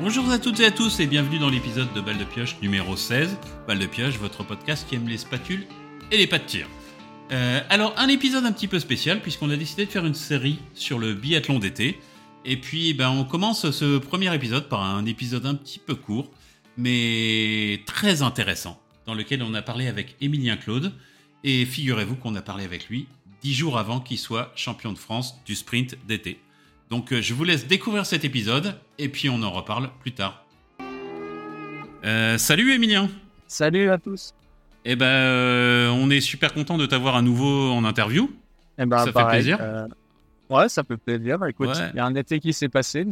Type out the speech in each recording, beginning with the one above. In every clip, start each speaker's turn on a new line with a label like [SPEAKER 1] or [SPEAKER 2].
[SPEAKER 1] Bonjour à toutes et à tous et bienvenue dans l'épisode de Balle de Pioche numéro 16. Balle de Pioche, votre podcast qui aime les spatules et les pas de tir. Euh, alors, un épisode un petit peu spécial puisqu'on a décidé de faire une série sur le biathlon d'été. Et puis, ben, on commence ce premier épisode par un épisode un petit peu court, mais très intéressant, dans lequel on a parlé avec Émilien Claude. Et figurez-vous qu'on a parlé avec lui dix jours avant qu'il soit champion de France du sprint d'été. Donc euh, je vous laisse découvrir cet épisode et puis on en reparle plus tard. Euh, salut Emilien.
[SPEAKER 2] Salut à tous.
[SPEAKER 1] Eh ben, euh, on est super content de t'avoir à nouveau en interview.
[SPEAKER 2] Eh ben,
[SPEAKER 1] ça
[SPEAKER 2] pareil,
[SPEAKER 1] fait plaisir.
[SPEAKER 2] euh, Ouais, ça fait plaisir. Bah, Écoute, il
[SPEAKER 1] Ouais.
[SPEAKER 2] y a un été qui s'est passé.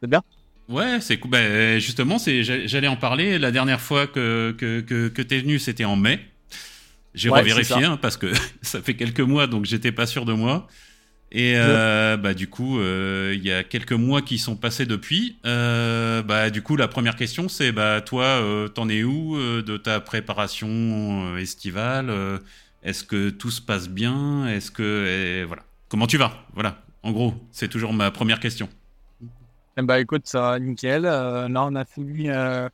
[SPEAKER 2] C'est bien.
[SPEAKER 1] Ouais, c'est cool. Ben, justement, j'allais en parler. La dernière fois que, que, que, que t'es venu, c'était en mai. J'ai
[SPEAKER 2] Ouais,
[SPEAKER 1] revérifié hein, parce que ça fait quelques mois, donc j'étais pas sûr de moi. Et euh, bah du coup, euh, il y a quelques mois qui sont passés depuis. Euh, bah du coup, la première question, c'est bah toi, euh, t'en es où euh, de ta préparation euh, estivale Est-ce que tout se passe bien Est-ce que et voilà Comment tu vas? Voilà. En gros, c'est toujours ma première question.
[SPEAKER 2] Ben, écoute, ça va nickel. Euh, là, on a fini, euh,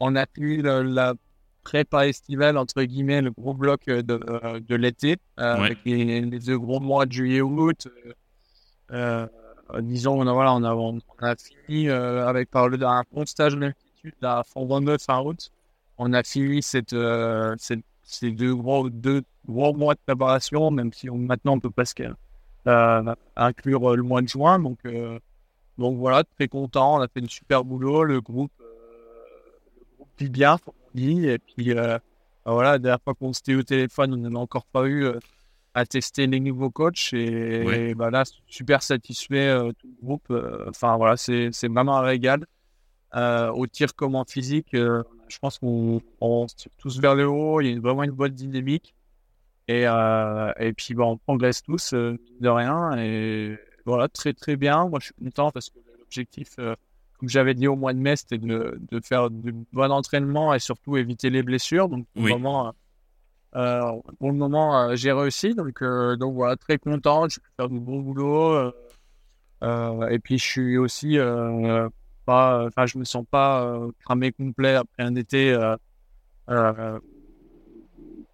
[SPEAKER 2] on a fini la prépa estivale, entre guillemets, le gros bloc euh, de, euh, de l'été, euh,
[SPEAKER 1] Ouais.
[SPEAKER 2] avec les, les deux gros mois de juillet-août. Euh, euh, disons, on a, voilà, on a, on a fini euh, avec par le, un bon stage d'altitude à fond 29 fin août. On a fini cette, cette- ces deux gros, deux gros mois de préparation, même si on- maintenant on peut presque euh, inclure le mois de juin. Donc, donc voilà, très content. On a fait une super boulot. Le groupe, le groupe vit bien, dit. Et puis euh, bah voilà, la dernière fois qu'on s'était au téléphone, on n'en a encore pas eu euh, à tester les nouveaux coachs. Et,
[SPEAKER 1] Ouais.
[SPEAKER 2] et bah là, super satisfait euh, tout le groupe. Enfin voilà, c'est vraiment un régal. Au tir comme en physique, je pense qu'on on se tire tous vers le haut. Il y a vraiment une bonne dynamique. Et, et puis, bah, on progresse tous, de rien. Et voilà, très, très bien. Moi, je suis content parce que l'objectif, comme j'avais dit au mois de mai, c'était de, de faire du bon entraînement et surtout éviter les blessures. Donc, pour
[SPEAKER 1] Oui.
[SPEAKER 2] le moment, euh, euh, pour le moment euh, j'ai réussi. Donc, euh, donc, voilà, très content. J'ai pu faire du bon boulot. et puis, je suis aussi pas, enfin, je me sens pas cramé complet après un été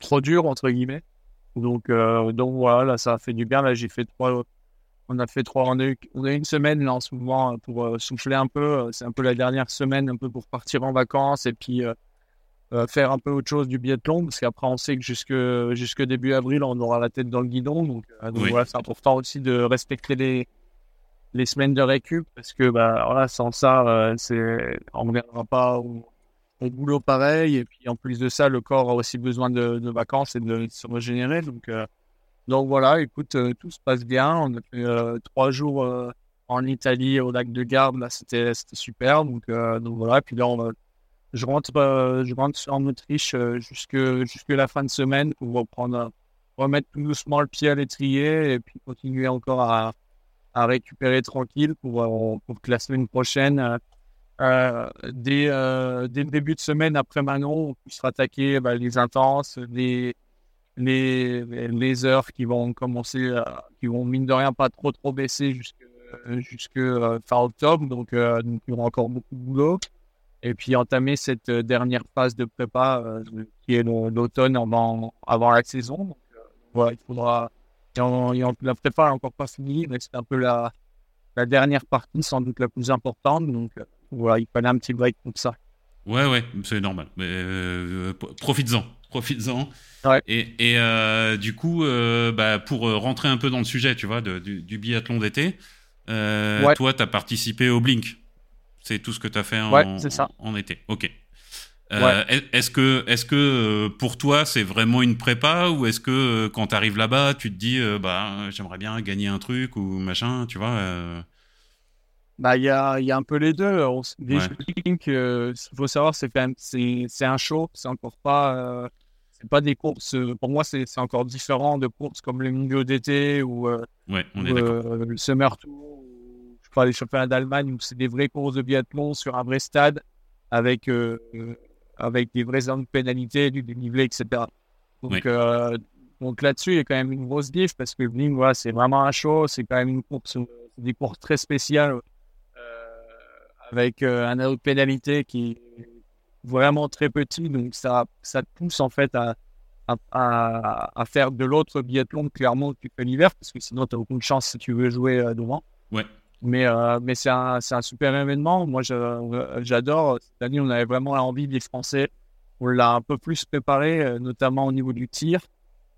[SPEAKER 2] trop dur, entre guillemets. Donc, donc voilà, là, ça a fait du bien. Là, j'ai fait trois. On a fait trois. On a eu, on a une semaine là en ce moment euh, pour euh, souffler un peu. Euh, C'est un peu la dernière semaine, un peu pour partir en vacances et puis euh, faire un peu autre chose du biathlon. Parce qu'après, on sait que jusque, jusque début avril, on aura la tête dans le guidon. Donc, euh, donc
[SPEAKER 1] Oui.
[SPEAKER 2] voilà, c'est important aussi de respecter les, les semaines de récup parce que bah, voilà, sans ça, euh, c'est, on ne reviendra pas au, au boulot pareil. Et puis en plus de ça, le corps a aussi besoin de, de vacances et de se régénérer. Donc, donc voilà, écoute, euh, tout se passe bien. On a fait euh, trois jours euh, en Italie au lac de Garde. Là, c'était, super. Donc, voilà, puis là, on je, rentre, je rentre en Autriche euh, jusque, jusque la fin de semaine pour reprendre, remettre tout doucement le pied à l'étrier et puis continuer encore à, à récupérer tranquille pour, pour que la semaine prochaine, dès, dès le début de semaine après Manon, on puisse rattaquer bah, les intenses, les, les, les heures qui vont commencer, qui vont mine de rien pas trop trop baisser jusque, jusque euh, fin octobre. Donc, euh, donc il y aura encore beaucoup de boulot. Et puis entamer cette euh, dernière phase de prépa euh, qui est l'automne avant, avant la saison. Donc, voilà, il faudra. la prépa n'est encore pas finie, mais c'est un peu la, la dernière partie, sans doute la plus importante. Donc voilà, il fallait un petit break pour ça.
[SPEAKER 1] Ouais, ouais, c'est normal. Mais, profites-en, profites-en.
[SPEAKER 2] Ouais.
[SPEAKER 1] Et, et, euh, du coup, euh, bah, pour euh, rentrer un peu dans le sujet, tu vois, de- du, du biathlon d'été, euh,
[SPEAKER 2] Ouais.
[SPEAKER 1] toi, tu as participé au Blink. C'est tout ce que tu as fait en,
[SPEAKER 2] Ouais, c'est ça.
[SPEAKER 1] en, en été. Ok. Est- Est-ce que, est que pour toi, c'est vraiment une prépa ou est-ce que quand tu arrives là-bas, tu te dis, bah, j'aimerais bien gagner un truc ou machin, tu vois
[SPEAKER 2] Bah, il y a, y a un peu les deux. On,
[SPEAKER 1] Ouais.
[SPEAKER 2] Euh, ce qu'il faut savoir, c'est quand même, c'est, un show. C'est encore pas, euh, c'est pas des courses. euh, Pour moi, c'est, encore différent de courses comme le milieu d'été ou, euh,
[SPEAKER 1] Ouais, on est
[SPEAKER 2] ou,
[SPEAKER 1] d'accord.
[SPEAKER 2] le Summer Tour, ou, je sais pas, les championnats d'Allemagne où c'est des vraies courses de biathlon sur un vrai stade avec, avec des vraies zones de pénalité, du dénivelé, etc. Donc, donc là-dessus, il y a quand même une grosse diff parce que le Bling, voilà, c'est vraiment un show. C'est quand même une course, des courses très spéciales avec un aéro de pénalité qui est vraiment très petit. Donc, ça, ça te pousse en fait à, à, à faire de l'autre biathlon clairement que tu fais l'hiver, parce que sinon, tu n'as aucune chance si tu veux jouer devant.
[SPEAKER 1] Ouais.
[SPEAKER 2] Mais, euh, mais c'est un, un, super événement. Moi, j'adore. Cette année, on avait vraiment envie des Français. On l'a un peu plus préparé, euh, notamment au niveau du tir,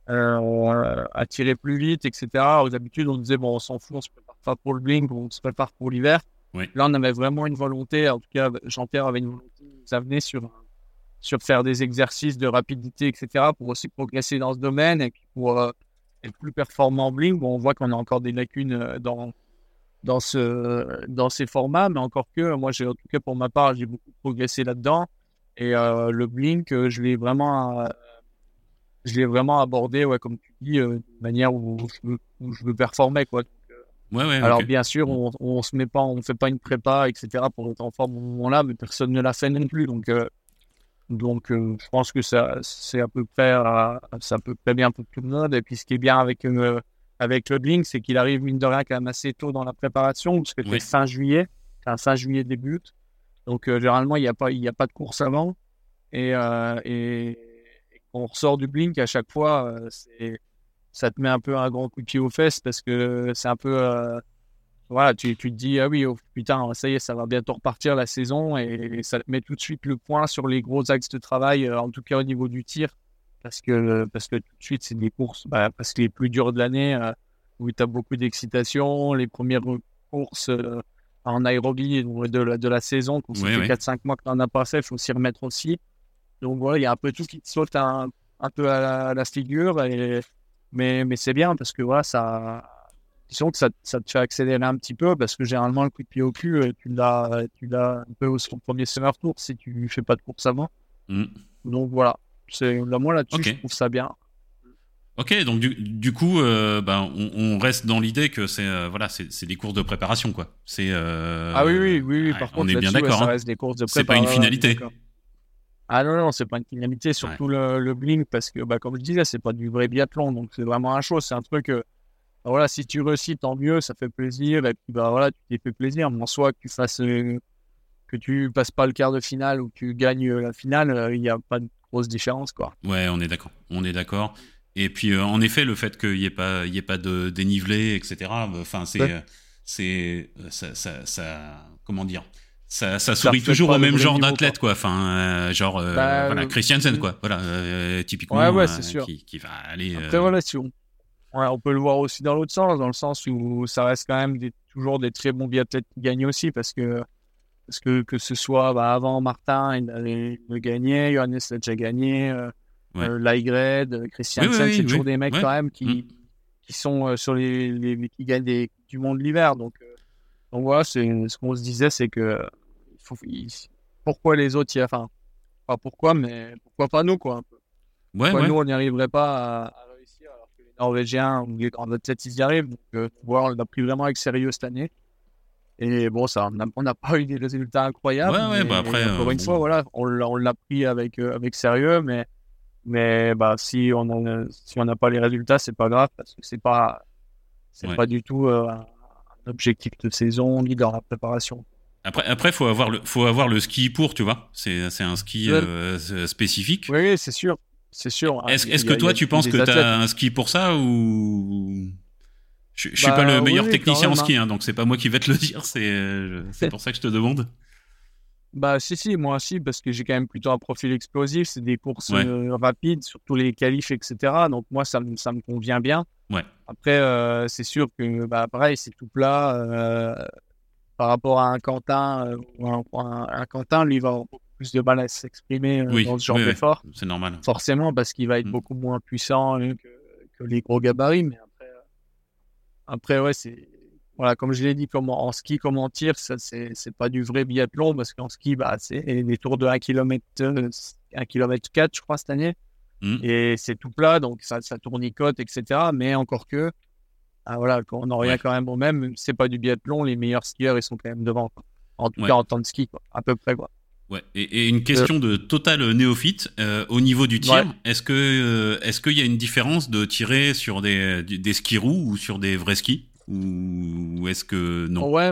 [SPEAKER 2] euh, à tirer plus vite, etc. Aux habitudes, on disait, bon, on s'en fout, on se prépare pas pour le blink, on se prépare pour l'hiver. Là, on avait vraiment une volonté, en tout cas, Jean-Pierre avait une volonté nous amener sur, sur faire des exercices de rapidité, etc., pour aussi progresser dans ce domaine et pour être plus performant en blink. Bon, on voit qu'on a encore des lacunes dans dans, ce, dans ces formats, mais encore que moi, en tout cas pour ma part, j'ai beaucoup progressé là-dedans. Et euh, le Blink, euh, je l'ai vraiment, euh, vraiment abordé, ouais, comme tu dis, de manière où je, veux, où je veux performer. Quoi.
[SPEAKER 1] Ouais, ouais,
[SPEAKER 2] Alors, bien sûr, on ne se met pas, on fait pas une prépa, etc., pour être en forme au moment-là, mais personne ne l'a fait non plus. Donc, donc je pense que ça, c'est à peu près, ça peut très bien pour tout le monde. Et puis, ce qui est bien avec avec le Blink, c'est qu'il arrive, mine de rien, quand même assez tôt dans la préparation, parce que c'est fin juillet, un fin juillet débute. Donc, euh, généralement, il n'y a, pas, a pas de course avant. Et, euh, et, on ressort du Blink, à chaque fois, euh, ça te met un peu un grand coup de pied aux fesses, parce que c'est un peu. voilà, tu, tu, te dis, ah oui, oh, putain, ça y est, ça va bientôt repartir la saison, et, ça te met tout de suite le point sur les gros axes de travail, en tout cas au niveau du tir parce que, parce que tout de suite, c'est des courses, bah, parce que les plus dures de l'année, euh, où tu as beaucoup d'excitation, les premières courses euh, en aérobie de la, de la saison, quand ça fait 4-5 mois que tu en as passé, il faut s'y remettre aussi. Donc voilà, il y a un peu tout qui te saute un, un peu à la, figure, et, mais, mais c'est bien parce que voilà, ça, disons que ça, ça, te fait accélérer un petit peu parce que généralement, le coup de pied au cul, euh, tu l'as, tu l'as un peu au premier summer tour si tu fais pas de course avant. Mmh. Donc voilà, c'est moi là-dessus, je trouve ça bien.
[SPEAKER 1] Ok, donc du, du coup, euh, ben, on, on, reste dans l'idée que c'est euh, voilà, c'est des courses de préparation, quoi. C'est euh,
[SPEAKER 2] ah oui, oui, oui, Par contre,
[SPEAKER 1] on est bien d'accord.
[SPEAKER 2] Ouais,
[SPEAKER 1] hein. C'est pas une finalité.
[SPEAKER 2] Ah non, non, c'est pas une finalité, surtout le, le blink, parce que, bah, comme je disais, c'est pas du vrai biathlon, donc c'est vraiment un chose. C'est un truc que, bah, voilà, si tu réussis, tant mieux, ça fait plaisir, et puis, bah, voilà, tu t'es fait plaisir. Mais en soi, que tu fasses, que tu passes pas le quart de finale ou que tu gagnes la finale, il n'y a pas de grosse différence, quoi.
[SPEAKER 1] Ouais, on est d'accord. On est d'accord. Et puis, euh, en effet, le fait qu'il n'y ait pas, y ait pas de dénivelé, etc. Enfin, c'est, c'est, ça, ça, comment dire. Ça, ça sourit toujours au même genre d'athlète, quoi. Enfin, euh, genre, euh, bah, voilà, Christiansen, quoi. Voilà, typiquement.
[SPEAKER 2] Ouais, ouais, c'est sûr.
[SPEAKER 1] Qui, qui, va aller.
[SPEAKER 2] Après, voilà, si on, on peut le voir aussi dans l'autre sens, dans le sens où ça reste quand même des, toujours des très bons biathlètes qui gagnent aussi, parce que parce que que ce soit bah, avant Martin, il avait gagné, Johannes l'a déjà gagné, euh, ouais. euh, Christian c'est toujours des mecs quand même qui, mm. qui sont euh, sur les, les, qui gagnent des, du monde l'hiver. Donc, euh, donc voilà, c'est ce qu'on se disait, c'est que faut, pourquoi les autres, y, enfin pas pourquoi, mais pourquoi pas nous quoi. pourquoi nous on n'y arriverait pas à, réussir alors que les Norvégiens ou les grands athlètes ils y arrivent. Donc voilà, on l'a pris vraiment avec sérieux cette année. Et bon, ça, on n'a pas eu des résultats incroyables.
[SPEAKER 1] Ouais, ouais, bah après,
[SPEAKER 2] encore une euh, fois, voilà, on l'a pris avec, euh, avec sérieux, mais, mais bah, si on n'a si on pas les résultats, c'est pas grave parce que c'est pas, c'est pas du tout euh, un objectif de saison ni dans la préparation.
[SPEAKER 1] Après, après, faut avoir le, faut avoir le ski pour, tu vois. C'est, c'est un ski spécifique.
[SPEAKER 2] Oui, c'est sûr, c'est sûr.
[SPEAKER 1] Est-ce, est-ce que toi, tu penses que tu as un ski pour ça ou je, je suis pas le bah, meilleur technicien en ski, hein. hein, donc c'est pas moi qui vais te le dire, c'est euh, c'est pour ça que je te demande.
[SPEAKER 2] Bah si si moi aussi parce que j'ai quand même plutôt un profil explosif, c'est des courses euh, rapides, surtout les qualifs etc. Donc moi ça me ça me convient bien.
[SPEAKER 1] Ouais.
[SPEAKER 2] Après euh, c'est sûr que bah pareil c'est tout plat par rapport à un Quentin un, Quentin lui va avoir beaucoup plus de mal à s'exprimer dans ce genre d'effort.
[SPEAKER 1] C'est normal.
[SPEAKER 2] Forcément parce qu'il va être mm. beaucoup moins puissant que, que, les gros gabarits mais après, ouais, c'est. Voilà, comme je l'ai dit, comment, en ski, comme en tir, ça, c'est, c'est pas du vrai biathlon parce qu'en ski, bah, c'est des tours de 1 km, 1 km 4, je crois, cette année. Mmh. Et c'est tout plat, donc ça, ça tournicote, etc. Mais encore que, ah, voilà, on en revient quand même au même, c'est pas du biathlon, les meilleurs skieurs, ils sont quand même devant. En tout cas, en temps de ski, quoi, à peu près, quoi.
[SPEAKER 1] Ouais. Et, une question de total néophyte euh, au niveau du tir. Est-ce que euh, est-ce qu'il y a une différence de tirer sur des, des skis roues ou sur des vrais skis? Ou est-ce que non?
[SPEAKER 2] Ouais.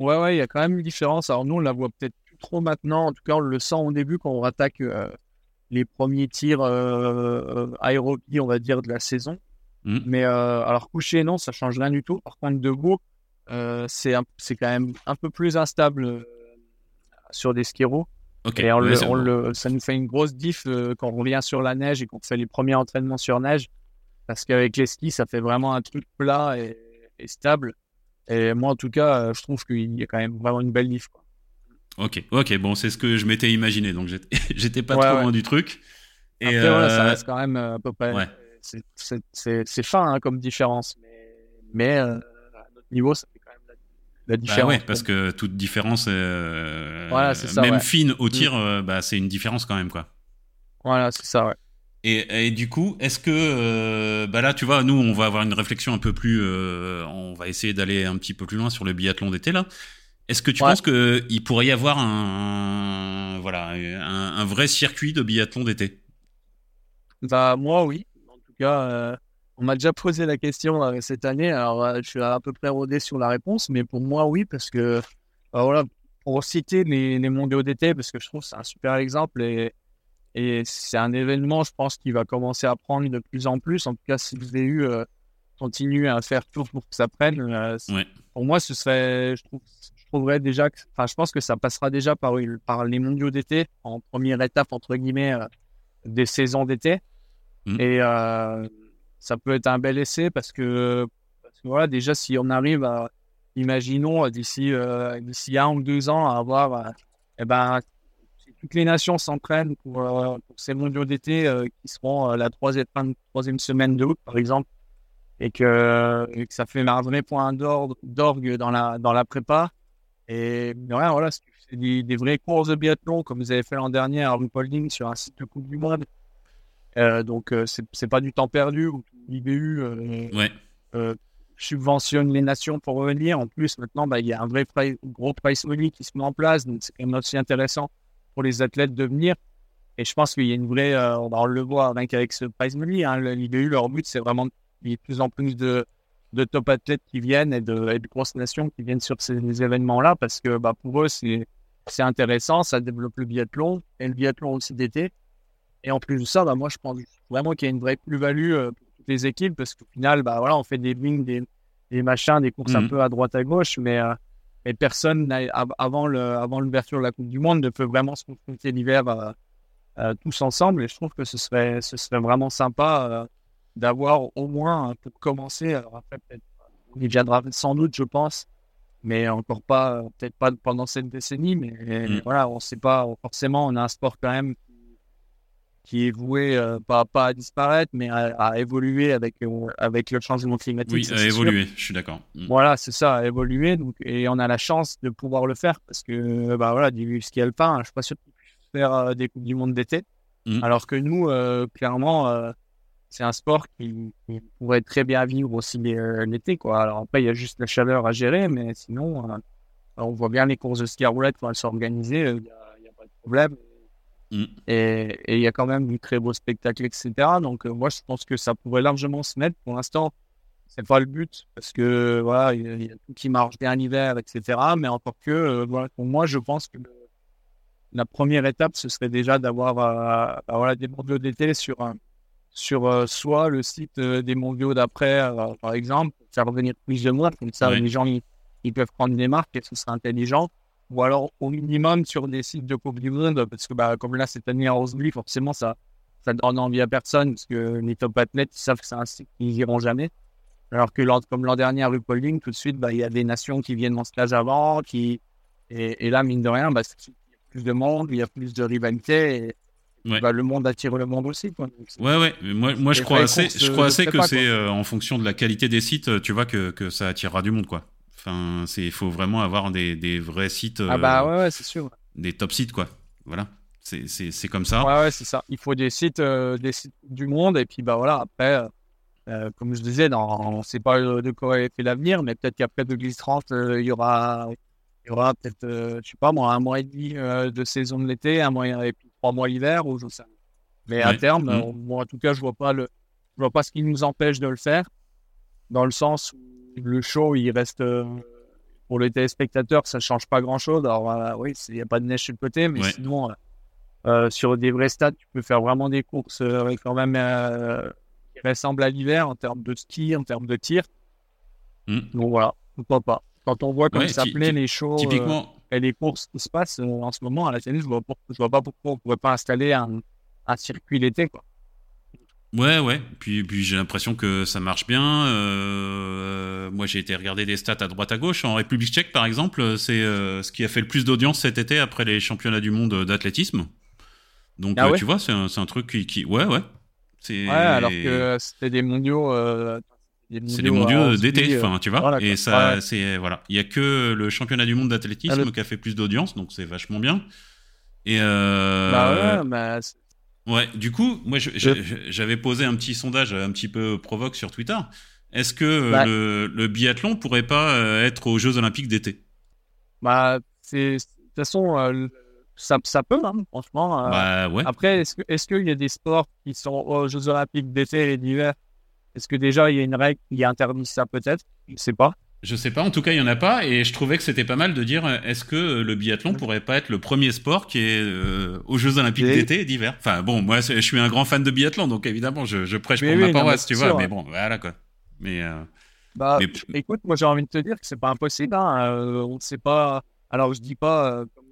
[SPEAKER 2] Ouais, ouais, il y a quand même une différence. Alors nous, on la voit peut-être plus trop maintenant. En tout cas, on le sent au début quand on attaque euh, les premiers tirs euh, aérobie, on va dire, de la saison.
[SPEAKER 1] Mm.
[SPEAKER 2] Mais euh, alors couché, non, ça change rien du tout. Par contre, debout, euh, c'est quand même un peu plus instable euh, sur des skiros.
[SPEAKER 1] Ok.
[SPEAKER 2] Et on
[SPEAKER 1] ouais,
[SPEAKER 2] le-
[SPEAKER 1] c'est
[SPEAKER 2] on
[SPEAKER 1] bon.
[SPEAKER 2] le- ça nous fait une grosse diff euh, quand on revient sur la neige et qu'on fait les premiers entraînements sur neige. Parce qu'avec les skis, ça fait vraiment un truc plat et, et stable. Et moi, en tout cas, euh, je trouve qu'il y a quand même vraiment une belle diff. Quoi.
[SPEAKER 1] Ok, ok, bon, c'est ce que je m'étais imaginé, donc j'étais pas
[SPEAKER 2] Ouais,
[SPEAKER 1] trop
[SPEAKER 2] ouais.
[SPEAKER 1] loin du truc. Et
[SPEAKER 2] Après, voilà, ça reste quand même à peu près.
[SPEAKER 1] ouais.
[SPEAKER 2] C'est- fin hein, comme différence. Mais, mais euh, à notre niveau, ça fait quand même la, la
[SPEAKER 1] Bah
[SPEAKER 2] différence.
[SPEAKER 1] ouais, parce que toute différence, euh,
[SPEAKER 2] Voilà, c'est ça,
[SPEAKER 1] même
[SPEAKER 2] ouais.
[SPEAKER 1] fine au tir, euh, bah, c'est une différence quand même, quoi.
[SPEAKER 2] Voilà, c'est ça, ouais.
[SPEAKER 1] Et, et du coup, est-ce que, euh, bah là, tu vois, nous, on va avoir une réflexion un peu plus, euh, on va essayer d'aller un petit peu plus loin sur le biathlon d'été là. Est-ce que tu
[SPEAKER 2] Ouais.
[SPEAKER 1] penses que il pourrait y avoir un, voilà, un, un vrai circuit de biathlon d'été?
[SPEAKER 2] Bah, moi, oui. En tout cas, euh, on m'a déjà posé la question euh, cette année. Alors, euh, je suis à peu près rodé sur la réponse, mais pour moi, oui, parce que, voilà, pour citer les, les mondiaux d'été, parce que je trouve que c'est un super exemple et, et c'est un événement, je pense, qui va commencer à prendre de plus en plus. En tout cas, si le VU euh, continue à faire tout pour que ça prenne, euh,
[SPEAKER 1] Ouais.
[SPEAKER 2] pour moi, ce serait, je, trouve, je trouverais déjà, enfin, je pense que ça passera déjà par, les mondiaux d'été en première étape, entre guillemets, euh, des saisons d'été.
[SPEAKER 1] Mhm.
[SPEAKER 2] Et euh, ça peut être un bel essai parce que, parce que voilà, déjà, si on arrive à, imaginons, euh, d'ici euh, d'ici un ou deux ans, à avoir, eh ben, toutes les nations s'entraînent pour, ces mondiaux d'été qui seront la troisième, troisième semaine de août, par exemple, et que, ça fait un point d'orgue dans la, dans la prépa. Et ouais, voilà, c'est des, des vraies courses de biathlon comme vous avez fait l'an dernier à Ruhpolding sur un site de Coupe du Monde. Euh, donc, euh, c'est pas du temps perdu où l'IBU euh,
[SPEAKER 1] Ouais.
[SPEAKER 2] subventionne les nations pour revenir. En plus, maintenant, bah, il y a un vrai gros prize money qui se met en place. Donc, c'est quand même aussi intéressant pour les athlètes de venir. Et je pense qu'il y a une vraie. euh, on le voit rien qu'avec ce prize money. Hein, L'IBU, leur but, c'est vraiment qu'il y ait de plus en plus de, de top athlètes qui viennent et de, et de grosses nations qui viennent sur ces événements-là parce que bah, pour eux, c'est intéressant. Ça développe le biathlon et le biathlon aussi d'été. Et en plus de ça, bah, moi, je pense vraiment qu'il y a une vraie plus-value euh, pour toutes les équipes parce qu'au final, bah, voilà, on fait des wings, des, des machins, des courses un
[SPEAKER 1] Mhm.
[SPEAKER 2] peu à droite à gauche, mais, euh, mais personne, avant le- avant l'ouverture de la Coupe du Monde, ne peut vraiment se confronter l'hiver euh, tous ensemble. Et je trouve que ce serait, ce serait vraiment sympa euh, d'avoir au moins, pour commencer, alors après, peut-être, on y viendra sans doute, je pense, mais encore pas, peut-être pas pendant cette décennie, mais
[SPEAKER 1] Mhm.
[SPEAKER 2] voilà, on sait pas, forcément, on a un sport quand même qui est voué euh, pas, pas à disparaître, mais à, à évoluer avec, euh, avec le changement climatique.
[SPEAKER 1] Oui,
[SPEAKER 2] ça,
[SPEAKER 1] à
[SPEAKER 2] sûr.
[SPEAKER 1] évoluer, je suis d'accord. Mm.
[SPEAKER 2] Voilà, c'est ça, à évoluer. Donc, et on a la chance de pouvoir le faire parce que, bah voilà, du ski alpin, je suis pas sûr qu'ils puissent faire euh, des Coupes du Monde d'été.
[SPEAKER 1] Mhm.
[SPEAKER 2] Alors que nous, clairement, c'est un sport qui, qui pourrait très bien vivre aussi euh, l'été. Quoi. Alors après, il y a juste la chaleur à gérer, mais sinon, on voit bien les courses de ski à roulette quand elles sont organisées, il n'y a pas de problème.
[SPEAKER 1] Mm.
[SPEAKER 2] Et il y a quand même du très beau spectacle, etc. Donc, euh, moi, je pense que ça pourrait largement se mettre. Pour l'instant, c'est pas le but parce que voilà, il y, a- il y a tout qui marche bien l'hiver, etc. Mais encore que, euh, voilà, pour moi, je pense que le- la première étape, ce serait déjà d'avoir euh, bah, voilà, des mondiaux d'été sur, un- sur euh, soit le site des mondiaux d'après, par exemple, pour faire venir plus de monde, comme ça les gens ils, ils peuvent prendre des marques et ce serait intelligent. Ou alors au minimum sur des sites de Coupe du Monde, parce que bah, comme là cette année à Rosely, forcément ça, ça donne envie à personne, parce que les top athlètes ils savent que c'est un site qu'ils iront jamais. Alors que comme l'an dernier à RuPauling, tout de suite, bah, il y a des nations qui viennent en stage avant, qui... et, et là, mine de rien, bah, il y a plus de monde, il y a plus de rivalité, et
[SPEAKER 1] Ouais.
[SPEAKER 2] bah, le monde attire le monde aussi. Quoi. Donc,
[SPEAKER 1] Ouais, ouais. mais Moi, moi je crois assez,
[SPEAKER 2] courses
[SPEAKER 1] je crois assez que c'est euh, en fonction de la qualité des sites, euh, tu vois, que, que ça attirera du monde, quoi. Enfin, c'est, il faut vraiment avoir des, des vrais sites,
[SPEAKER 2] Ah
[SPEAKER 1] euh,
[SPEAKER 2] bah ouais, ouais c'est sûr.
[SPEAKER 1] des top sites, quoi. Voilà. C'est, comme ça.
[SPEAKER 2] Ouais, ouais, c'est ça. Il faut des sites, euh, des sites du monde, et puis bah voilà, après, euh, euh, comme je disais, dans, on ne sait pas euh, de quoi est fait l'avenir, mais peut-être qu'après 2030, euh, il y aura, il y aura peut-être, euh, je sais pas moi, un mois et demi euh, de saison de l'été, un mois et puis trois mois l'hiver, ou je sais. Mais à terme, euh, moi, en tout cas, je vois pas le, je vois pas ce qui nous empêche de le faire, dans le sens où le show, il reste, euh, pour les téléspectateurs, ça change pas grand-chose. Alors euh, oui, il n'y a pas de neige sur le côté, mais
[SPEAKER 1] Ouais.
[SPEAKER 2] sinon, euh, sur des vrais stades, tu peux faire vraiment des courses quand même qui ressemblent à l'hiver en termes de ski, en termes de tir.
[SPEAKER 1] Mm.
[SPEAKER 2] Donc voilà, pourquoi pas. Quand on voit comme
[SPEAKER 1] Ouais,
[SPEAKER 2] ça plaît les shows
[SPEAKER 1] Typiquement,
[SPEAKER 2] et les courses qui se passent en ce moment à la télé, je vois, je vois pas pourquoi on pourrait pas installer un, un circuit l'été. Quoi.
[SPEAKER 1] Ouais, ouais. Puis, puis j'ai l'impression que ça marche bien. Euh, moi, j'ai été regarder des stats à droite à gauche. En République tchèque, par exemple, c'est euh, ce qui a fait le plus d'audience cet été après les championnats du monde d'athlétisme. Donc,
[SPEAKER 2] Ah
[SPEAKER 1] euh, tu vois, c'est un, truc qui, qui- Ouais, ouais.
[SPEAKER 2] Ouais, alors que c'était des mondiaux.
[SPEAKER 1] c'est des mondiaux d'été, enfin, tu vois.
[SPEAKER 2] voilà,
[SPEAKER 1] et ça,
[SPEAKER 2] Ouais.
[SPEAKER 1] c'est. Voilà. Il y a que le championnat du monde d'athlétisme
[SPEAKER 2] Ah, le-
[SPEAKER 1] qui a fait plus d'audience, donc c'est vachement bien. Et.
[SPEAKER 2] Bah ouais, bah,
[SPEAKER 1] Ouais, du coup, moi j'avais posé un petit sondage un petit peu provoque sur Twitter. Est-ce que euh,
[SPEAKER 2] Ouais.
[SPEAKER 1] le, le biathlon pourrait pas euh, être aux Jeux Olympiques d'été?
[SPEAKER 2] Bah, c'est- de toute façon, euh, ça, ça peut, hein, franchement. euh,
[SPEAKER 1] Bah ouais.
[SPEAKER 2] Après, est-ce qu'il y a des sports qui sont aux Jeux Olympiques d'été et d'hiver Est-ce que déjà il y a une règle qui interdit ça peut-être? Je ne sais pas.
[SPEAKER 1] Je sais pas, en tout cas il y en a pas, et je trouvais que c'était pas mal de dire euh, est-ce que euh, le biathlon pourrait pas être le premier sport qui est euh, aux Jeux Olympiques
[SPEAKER 2] Et-
[SPEAKER 1] d'été et d'hiver? Enfin bon, moi je suis un grand fan de biathlon, donc évidemment je, je prêche
[SPEAKER 2] Oui,
[SPEAKER 1] pour
[SPEAKER 2] oui,
[SPEAKER 1] ma paroisse,
[SPEAKER 2] mais
[SPEAKER 1] tu vois,
[SPEAKER 2] sûr,
[SPEAKER 1] mais bon, voilà quoi. Mais euh,
[SPEAKER 2] Bah,
[SPEAKER 1] Mais-
[SPEAKER 2] écoute, moi j'ai envie de te dire que c'est pas impossible. hein, euh, on ne sait pas. Alors je dis pas, comme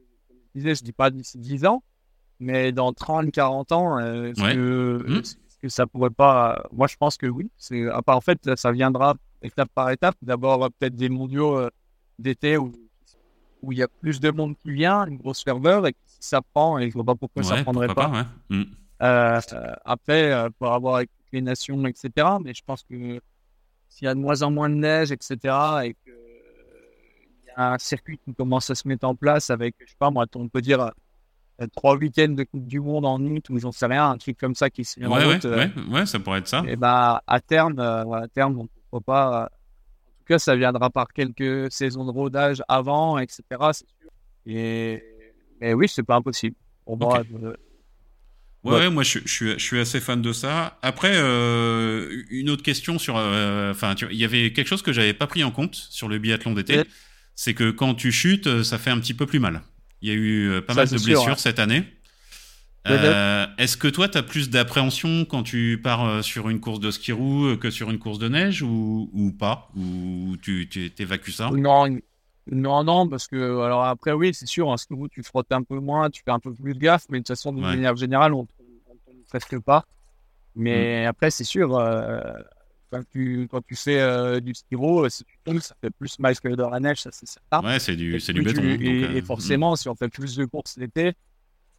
[SPEAKER 2] je disais, je dis pas d'ici 10 ans, mais dans 30, 40 ans, euh, est-ce
[SPEAKER 1] Ouais.
[SPEAKER 2] que, est-ce que ça pourrait pas. Moi je pense que oui. C'est, ah, bah, en fait, ça viendra étape par étape. D'abord, euh, peut-être des mondiaux euh, d'été où où il y a plus de monde qui vient, une grosse ferveur, et si ça prend, et je vois pas pourquoi ça
[SPEAKER 1] ouais,
[SPEAKER 2] prendrait
[SPEAKER 1] pourquoi
[SPEAKER 2] pas.
[SPEAKER 1] pas, ouais. Mm.
[SPEAKER 2] Euh, euh, après, euh, pour avoir avec toutes les nations, etc. Mais je pense que s'il y a de moins en moins de neige, etc., et que il y a un circuit qui commence à se mettre en place avec, je sais pas moi, on peut dire trois week-ends de Coupe du Monde en août ou j'en sais rien, un truc comme ça qui se met en
[SPEAKER 1] Ouais,
[SPEAKER 2] route,
[SPEAKER 1] ouais, ouais, ça pourrait être ça.
[SPEAKER 2] et bah, à terme, à terme, on ne pourra pas. euh, en tout cas, ça viendra par quelques saisons de rodage avant, etc. Sûr. Et mais oui, c'est pas impossible. Pour moi, euh,
[SPEAKER 1] Ouais,
[SPEAKER 2] Ouais.
[SPEAKER 1] ouais, moi je, je suis, je suis assez fan de ça. Après, euh, une autre question sur, euh, enfin, vois, il y avait quelque chose que j'avais pas pris en compte sur le biathlon d'été,
[SPEAKER 2] Ouais.
[SPEAKER 1] c'est que quand tu chutes, euh, ça fait un petit peu plus mal. Il y a eu euh, pas
[SPEAKER 2] Ça,
[SPEAKER 1] mal de
[SPEAKER 2] sûr,
[SPEAKER 1] blessures cette année.
[SPEAKER 2] Ouais,
[SPEAKER 1] Euh, Est-ce que toi, tu as plus d'appréhension quand tu pars euh, sur une course de ski roue euh, que sur une course de neige ou, ou pas? Ou tu t'évacues ça?
[SPEAKER 2] Non, non, non, parce que, alors après, oui, c'est sûr, en ski roue, tu frottes un peu moins, tu fais un peu plus de gaffe, mais de toute façon, de
[SPEAKER 1] Ouais.
[SPEAKER 2] manière générale, on ne presque pas.
[SPEAKER 1] Mm.
[SPEAKER 2] Mais après, c'est sûr, euh, quand, tu, quand tu fais euh, du ski roue, si tu tombes, ça fait plus mal que dans la neige, ça c'est certain.
[SPEAKER 1] Ouais, c'est du, du béton. donc,
[SPEAKER 2] et, et forcément, si on fait plus de courses l'été,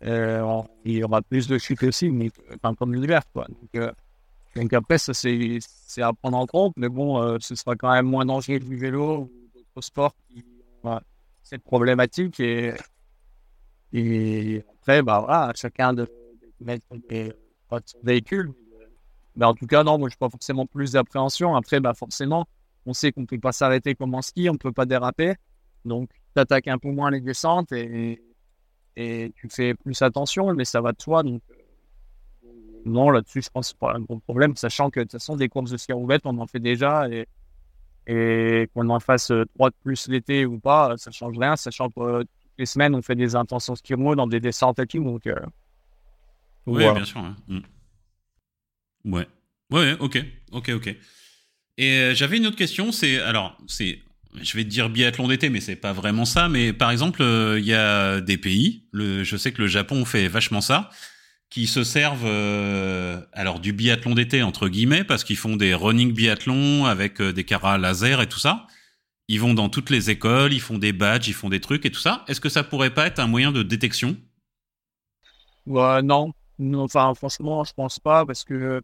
[SPEAKER 2] on- il y aura plus de chutes aussi, mais comme l'hiver. Donc, euh, donc après, ça, c'est à prendre en compte, mais bon, euh, ce sera quand même moins dangereux du vélo ou d'autres sports euh, cette problématique. Et, après, bah, voilà, chacun de, mettre son véhicule. Mais en tout cas, non, moi, je n'ai pas forcément plus d'appréhension. Après, bah, forcément, on sait qu'on ne peut pas s'arrêter comme en ski, on ne peut pas déraper. Donc, tu attaques un peu moins les descentes et, et tu fais plus attention, mais ça va de soi. Donc, euh, non, là-dessus, je pense que c'est pas un gros problème, sachant que de toute façon, des courses de ski roulette, on en fait déjà. Et, et qu'on en fasse euh, trois de plus l'été ou pas, ça change rien, sachant que euh, toutes les semaines, on fait des intentions ski dans des descentes tout. Donc, euh,
[SPEAKER 1] Oui,
[SPEAKER 2] voilà.
[SPEAKER 1] bien sûr. hein. Mm. Ouais. Ouais, ok, ok, ok. Et euh, j'avais une autre question, c'est alors c'est, je vais te dire biathlon d'été, mais c'est pas vraiment ça. Mais par exemple, euh, il y a des pays, le, je sais que le Japon fait vachement ça, qui se servent euh, alors du biathlon d'été entre guillemets parce qu'ils font des running biathlon avec euh, des caras laser et tout ça. Ils vont dans toutes les écoles, ils font des badges, ils font des trucs et tout ça. Est-ce que ça pourrait pas être un moyen de détection?
[SPEAKER 2] Ouais, non. Non, Enfin, franchement, je pense pas parce que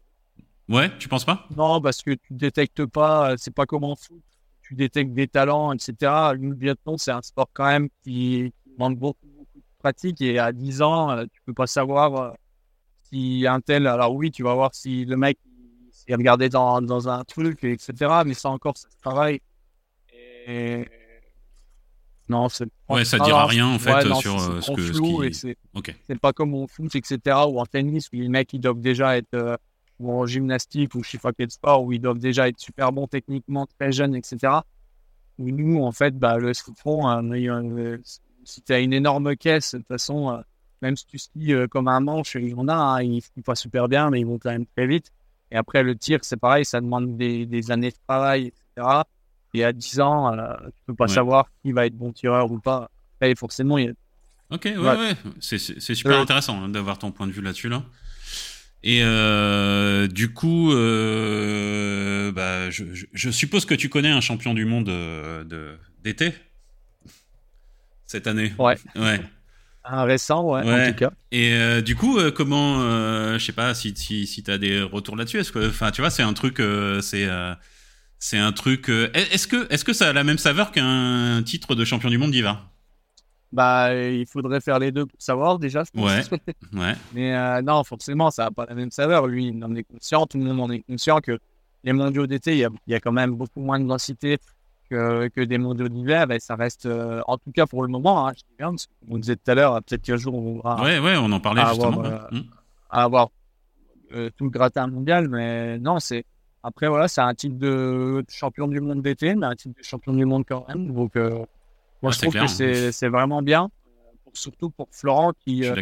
[SPEAKER 1] Ouais, tu penses pas?
[SPEAKER 2] Non, parce que tu détectes pas, c'est pas comme en foot, tu détectes des talents, etc. Le biathlon, c'est un sport quand même qui demande beaucoup, beaucoup de pratique et à 10 ans, euh, tu peux pas savoir euh, si un tel, alors oui, tu vas voir si le mec s'est regardé dans, dans un truc, etc. Mais ça encore, ça se travaille. Et... Non, c'est
[SPEAKER 1] Ouais, ça dira rien en fait
[SPEAKER 2] ouais, non,
[SPEAKER 1] sur euh,
[SPEAKER 2] c'est
[SPEAKER 1] ce que qui-
[SPEAKER 2] c'est pas comme au foot, etc. ou en tennis où les mecs ils doivent déjà être euh, ou en gymnastique ou je sais pas quel sport où ils doivent déjà être super bons techniquement, très jeunes, etc. où nous, en fait, bah, le ski de fond, euh, si tu as une énorme caisse, de toute façon, euh, même si tu skis euh, comme un manche, il y en a, hein, ils skient pas super bien, mais ils vont quand même très vite. Et après, le tir, c'est pareil, ça demande des, des, années de travail, etc. Et à 10 ans, tu peux pas savoir qui va être bon tireur ou pas. Et forcément, il y a...
[SPEAKER 1] Ok, ouais, ouais. C'est super intéressant hein, d'avoir ton point de vue là-dessus, là. Et euh, du coup, euh, bah, je, je, suppose que tu connais un champion du monde euh, d'été? Cette année?
[SPEAKER 2] Ouais.
[SPEAKER 1] Ouais.
[SPEAKER 2] Un récent, ouais, en tout cas.
[SPEAKER 1] Et euh, du coup, euh, comment, euh, je sais pas si si, si tu as des retours là-dessus. Est-ce que, enfin, tu vois, c'est un truc, c'est c'est un truc. est-ce que est-ce que ça a la même saveur qu'un titre de champion du monde d'hiver?
[SPEAKER 2] Bah, il faudrait faire les deux pour savoir déjà.
[SPEAKER 1] Ouais. ouais.
[SPEAKER 2] Mais euh, non, forcément, ça n'a pas la même saveur. Lui, il en est conscient, tout le monde en est conscient que les mondiaux d'été, il y a, y a, quand même beaucoup moins de densité que, que des mondiaux d'hiver. Et ça reste, euh, en tout cas pour le moment, hein, je dis bien, parce on disait tout à l'heure, peut-être qu'un jour on
[SPEAKER 1] va. Ouais, ouais, on en parlait justement.
[SPEAKER 2] Avoir, euh, hmm. à avoir tout le gratin mondial, mais non, c'est. Après, voilà, c'est un titre de champion du monde d'été, mais un titre de champion du monde quand même. Donc, moi, je trouve que c'est vraiment bien, surtout pour Florent qui, euh,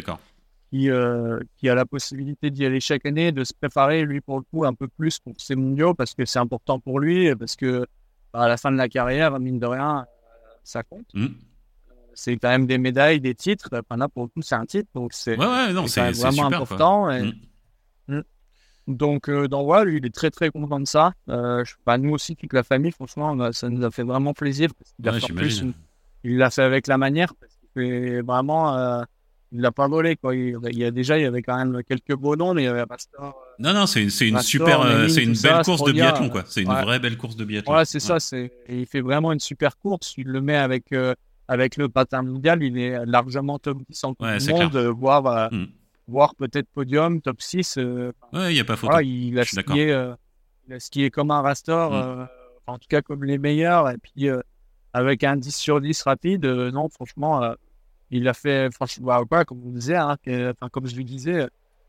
[SPEAKER 2] qui, euh, qui, a la possibilité d'y aller chaque année, de se préparer, lui, pour le coup, un peu plus pour ses mondiaux, parce que c'est important pour lui, parce que bah, à la fin de la carrière, mine de rien, ça compte. Mmh. C'est quand même des médailles, des titres. Enfin, là, pour le coup, c'est un titre, donc c'est
[SPEAKER 1] ouais, ouais, vraiment
[SPEAKER 2] important. Mmh. Mmh. Donc, euh, donc voilà, lui, il est très très content de ça. Euh, bah, nous aussi, toute la famille, franchement, ça nous a fait vraiment plaisir.
[SPEAKER 1] Parce plus
[SPEAKER 2] il l'a fait avec la manière parce que vraiment euh, il l'a pas volé quoi. Il, y a déjà il y avait quand même quelques beaux noms mais il y avait Pastor euh,
[SPEAKER 1] non non c'est une super euh, c'est une belle course de biathlon quoi. C'est une vraie belle course de biathlon.
[SPEAKER 2] Voilà c'est ça c'est il fait vraiment une super course. Il le met avec avec le patin mondial. Il est largement top 10 en ouais, le monde voire hmm. voire peut-être podium top 6
[SPEAKER 1] ouais il y a pas photo.
[SPEAKER 2] voilà, il a skié il a skié comme un raster hmm. en tout cas comme les meilleurs. Et puis avec un 10 sur 10 rapide, euh, non, franchement, euh, il a fait, franchement, bah, comme vous disiez, hein, comme je lui disais,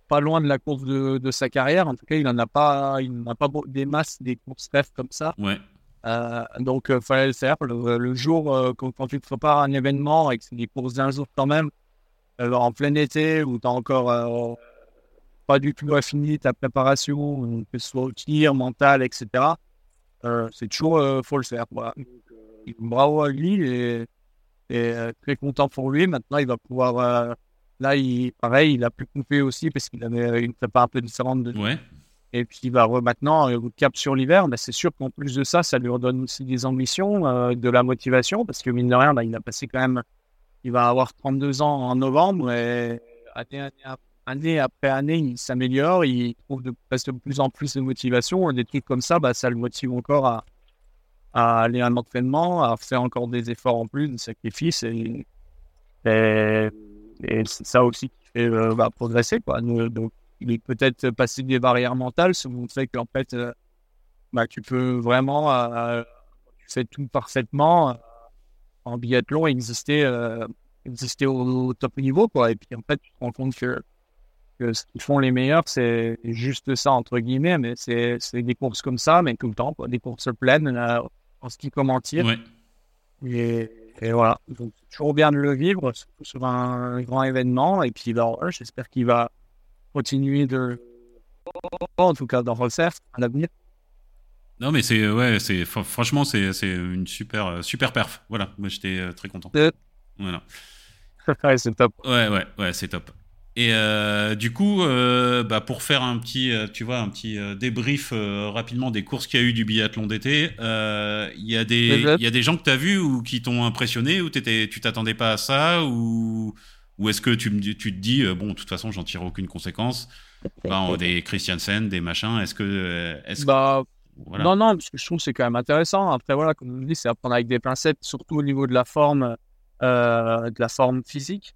[SPEAKER 2] pas loin de la course de, de, sa carrière. En tout cas, il n'en a pas, il n'a pas des masses, des courses rêves comme ça.
[SPEAKER 1] Ouais.
[SPEAKER 2] Euh, donc, il fallait le faire. Le, jour, quand, quand, tu te prépares un événement et que c'est des courses d'un jour quand même, en plein été, où tu n'as encore pas du tout fini ta préparation, que ce soit au tir, mental, etc., c'est toujours, faut le faire. Voilà bravo à lui et, euh, très content pour lui. Maintenant, il va pouvoir. Euh, là, il, pareil, il a pu couper aussi parce qu'il avait une prépa un peu différente. De,
[SPEAKER 1] ouais.
[SPEAKER 2] Et puis, il va maintenant euh, cap sur l'hiver. Mais c'est sûr qu'en plus de ça, ça lui redonne aussi des ambitions, de la motivation parce que mine de rien, bah, il a passé quand même. Il va avoir 32 ans en novembre et année, après année, il s'améliore. Il trouve de, de plus en plus de motivation. Des trucs comme ça, bah, ça le motive encore à, à aller à un entraînement, à faire encore des efforts en plus, des sacrifices. Et, et, c'est ça aussi qui fait euh, bah, progresser. Quoi. Donc, il est peut-être passer des barrières mentales, qui fait qu'en fait, euh, bah, tu peux vraiment, euh, tu fais tout parfaitement en biathlon, exister, exister au, top niveau. Quoi. Et puis en fait, tu te rends compte que, ce qu'ils font les meilleurs, c'est juste ça, entre guillemets, mais c'est des courses comme ça, mais tout le temps, des courses pleines en ski comme en tir. Et, voilà, donc c'est toujours bien de le vivre, surtout sur un grand événement. Et puis, ben, j'espère qu'il va continuer de, en tout cas, d'en refaire à l'avenir.
[SPEAKER 1] Non, mais c'est, ouais, c'est, franchement, c'est, c'est une super, super perf. Voilà, moi j'étais euh, très content. Voilà.
[SPEAKER 2] ouais, c'est top.
[SPEAKER 1] Ouais, ouais, ouais, c'est top. Et euh, du coup, euh, bah, pour faire un petit, euh, tu vois, un petit débrief rapidement des courses qu'il y a eu du biathlon d'été, il y a des, y a des gens que tu as vus ou qui t'ont impressionné ou t'étais, tu t'attendais pas à ça ou, ou est-ce que tu, tu te dis, bon, de toute façon, j'en tire aucune conséquence. Bah, des Christiansen, des machins. Est-ce que, est-ce
[SPEAKER 2] bah, non, non, parce que je trouve que c'est quand même intéressant. Après, voilà, comme on dit, c'est à prendre avec des pincettes, surtout au niveau de la forme, de la forme physique.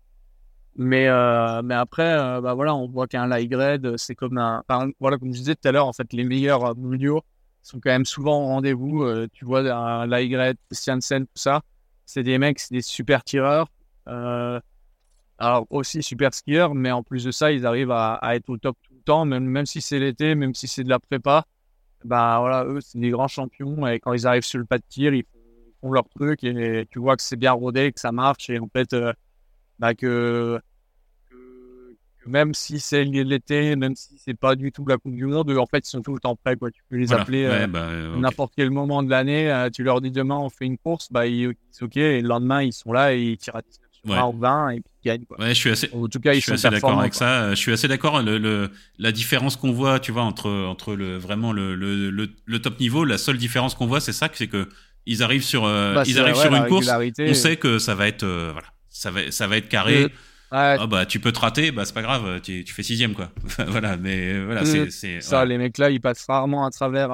[SPEAKER 2] Mais, euh, mais après, euh, bah voilà, on voit qu'un light grade, c'est comme un. voilà, comme je disais tout à l'heure, en fait, les meilleurs euh, mondiaux sont quand même souvent au rendez-vous. tu vois, un light grade, Christiansen, tout ça, c'est des mecs, c'est des super tireurs. alors aussi super skieurs, mais en plus de ça, ils arrivent à, à être au top tout le temps, même, même si c'est l'été, même si c'est de la prépa. Bah voilà, eux, c'est des grands champions et quand ils arrivent sur le pas de tir, ils font leur truc et tu vois que c'est bien rodé, que ça marche et en fait, bah, que, même si c'est l'été, même si c'est pas du tout la Coupe du Monde, en fait, ils sont tout le temps prêts. Quoi. Tu peux les appeler bah, n'importe quel moment de l'année. tu leur dis demain, on fait une course, bah, ils disent OK, et le lendemain, ils sont là et ils tirent à 19
[SPEAKER 1] ouais.
[SPEAKER 2] 20 et puis ils gagnent. Quoi.
[SPEAKER 1] Ouais, je suis assez,
[SPEAKER 2] en tout cas, ils
[SPEAKER 1] je suis assez d'accord avec ça. Je suis assez d'accord. Le, le, la différence qu'on voit, tu vois, entre, entre le, vraiment le, le, top niveau, la seule différence qu'on voit, c'est ça, c'est que ils arrivent sur, euh,
[SPEAKER 2] bah,
[SPEAKER 1] ils arrivent sur une course.
[SPEAKER 2] On
[SPEAKER 1] sait que ça va être, euh, voilà, ça va, ça va être carré. Ah bah tu peux te rater, bah c'est pas grave, tu, tu fais sixième quoi. voilà, mais voilà, c'est
[SPEAKER 2] ça. Les mecs là, ils passent rarement à travers.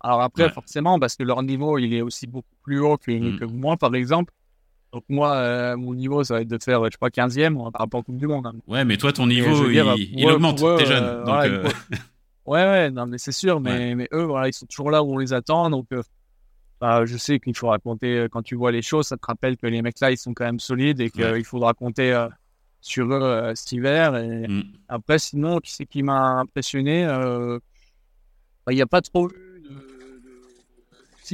[SPEAKER 2] Alors après, forcément, parce que leur niveau, il est aussi beaucoup plus haut que, mm. que moi, par exemple. Donc moi, euh, mon niveau, ça va être de faire, je pas, 15e par rapport au Coupe du Monde. Hein.
[SPEAKER 1] Ouais, mais toi, ton niveau, il, augmente, t'es jeune. Euh, donc, euh,
[SPEAKER 2] ouais, ouais, non, mais c'est sûr, mais, mais eux, voilà, ils sont toujours là où on les attend. Donc, bah, je sais qu'il faut raconter, quand tu vois les choses, ça te rappelle que les mecs là, ils sont quand même solides et qu'il faut raconter sur eux cet hiver. Et mm. après, sinon, qui c'est qui m'a impressionné bah, Il n'y a pas trop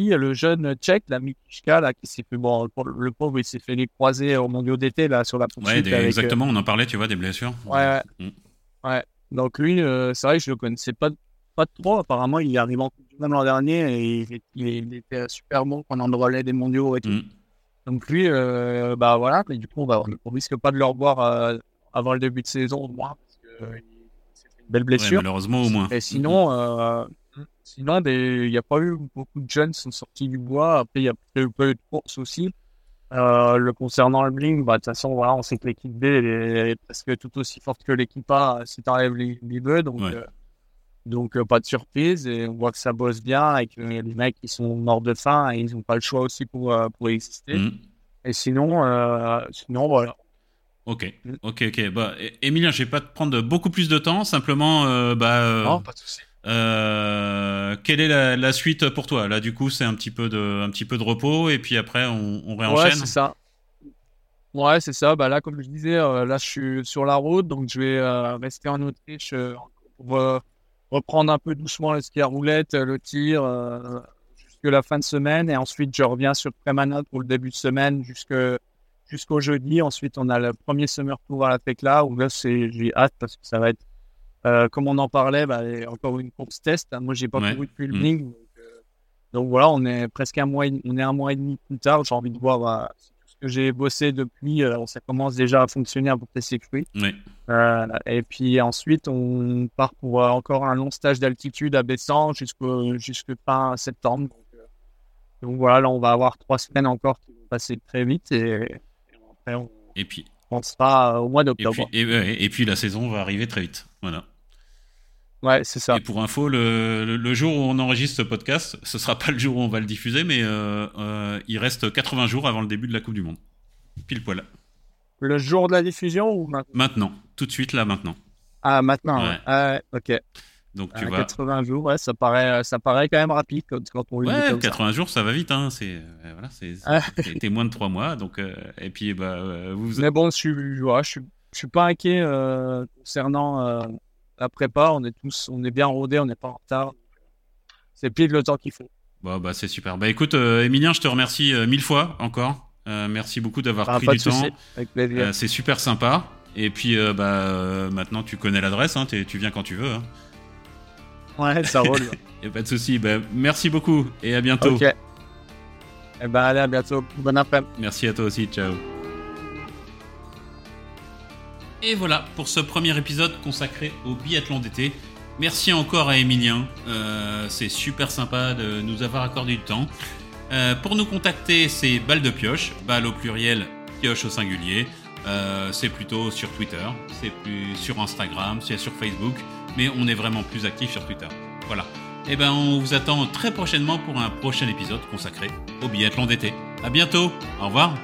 [SPEAKER 2] il y a le jeune tchèque, la Mikishka, là, qui s'est fait, bon, le pauvre, il s'est fait les croiser au mondiaux d'été, là, sur la
[SPEAKER 1] poursuite. Ouais, exactement, on en parlait, tu vois, des blessures.
[SPEAKER 2] Ouais, ouais. Mm. ouais. Donc lui, euh, c'est vrai que je le connaissais pas, pas trop. Apparemment, il est arrivé en Coupe du Monde l'an dernier et il, était super bon pendant le relais des mondiaux et tout. Mm. Donc lui, euh, bah voilà, mais du coup, on, va, on risque pas de le revoir euh, avant le début de saison, au moins, parce qu'il s'est fait une belle blessure.
[SPEAKER 1] malheureusement, au moins.
[SPEAKER 2] Et sinon, Sinon, il n'y a pas eu beaucoup de jeunes qui sont sortis du bois. Après, il y a eu peu de courses aussi. Euh, le concernant le Bling, bah, de toute façon, voilà, on sait que l'équipe B est presque tout aussi forte que l'équipe A si tu enlèves les, les Donc, euh, donc euh, pas de surprise. Et on voit que ça bosse bien et que les mecs qui sont morts de faim et ils n'ont pas le choix aussi pour, pour exister. Mm. Et sinon, sinon, voilà.
[SPEAKER 1] Ok, ok, ok. Bah, Emilien, je vais pas te prendre beaucoup plus de temps. Simplement, bah,
[SPEAKER 2] non, pas de souci.
[SPEAKER 1] Euh, quelle est la, suite pour toi? Là, du coup, c'est un petit peu de, un petit peu de repos et puis après, on, on réenchaîne.
[SPEAKER 2] Ouais, c'est ça. Ouais, c'est ça. Bah là, comme je disais, euh, là, je suis sur la route, donc je vais euh, rester en Autriche pour reprendre un peu doucement le ski à roulette, le tir, jusque la fin de semaine, et ensuite je reviens sur Prémanade pour le début de semaine jusqu'au jeudi. Ensuite, on a le premier summer tour à la Tecla où là, j'ai hâte parce que ça va être euh, comme on en parlait, bah, encore une course test. Hein. Moi, j'ai pas couru depuis le Bling. Mm. Euh, donc, voilà, on est presque un mois, on est un mois et demi plus tard. J'ai envie de voir bah, que j'ai bossé depuis. Euh, ça commence déjà à fonctionner à peu près ses fruits. et puis ensuite, on part pour encore un long stage d'altitude à Bessan jusqu'au jusque fin septembre. Donc, voilà, là, on va avoir trois semaines encore qui vont passer très vite. Et, après, on,
[SPEAKER 1] et puis,
[SPEAKER 2] on sera au mois d'octobre.
[SPEAKER 1] Et, et, puis la saison va arriver très vite. Voilà.
[SPEAKER 2] Ouais, c'est ça.
[SPEAKER 1] Et pour info, le, le, jour où on enregistre ce podcast, ce sera pas le jour où on va le diffuser, mais euh, euh, il reste 80 jours avant le début de la Coupe du Monde. Pile poil.
[SPEAKER 2] Le jour de la diffusion ou maintenant?
[SPEAKER 1] Maintenant, tout de suite là, maintenant.
[SPEAKER 2] Ah, maintenant, ouais. Ah, ok.
[SPEAKER 1] Donc tu
[SPEAKER 2] 80 jours, ouais, ça paraît, ça paraît quand même rapide quand, on
[SPEAKER 1] Ouais, 80 jours, ça va vite, hein. C'est, euh, voilà, c'est, ah. moins de 3 mois, donc et puis bah vous.
[SPEAKER 2] Mais bon, je suis, je suis, je suis pas inquiet concernant la prépa, on est tous, on est bien rodés, on n'est pas en retard. C'est pile le temps qu'il faut.
[SPEAKER 1] Bon, bah, c'est super. Bah, écoute, euh, Emilien, je te remercie euh, mille fois encore. Euh, merci beaucoup d'avoir ah, pris du temps. c'est super sympa. Et puis, bah, maintenant, tu connais l'adresse, hein, tu viens quand tu veux. Hein.
[SPEAKER 2] Ouais, ça roule.
[SPEAKER 1] a pas de souci. Bah, merci beaucoup et à bientôt.
[SPEAKER 2] Ok. Et eh ben, allez, à bientôt. Bon après-midi.
[SPEAKER 1] Merci à toi aussi. Ciao. Et voilà pour ce premier épisode consacré au biathlon d'été. Merci encore à Emilien, euh, c'est super sympa de nous avoir accordé du temps. Euh, pour nous contacter, c'est balle de pioche, balle au pluriel, pioche au singulier. Euh, c'est plutôt sur Twitter, c'est plus sur Instagram, c'est sur Facebook, mais on est vraiment plus actif sur Twitter. Voilà. Et eh ben on vous attend très prochainement pour un prochain épisode consacré au biathlon d'été. À bientôt. Au revoir.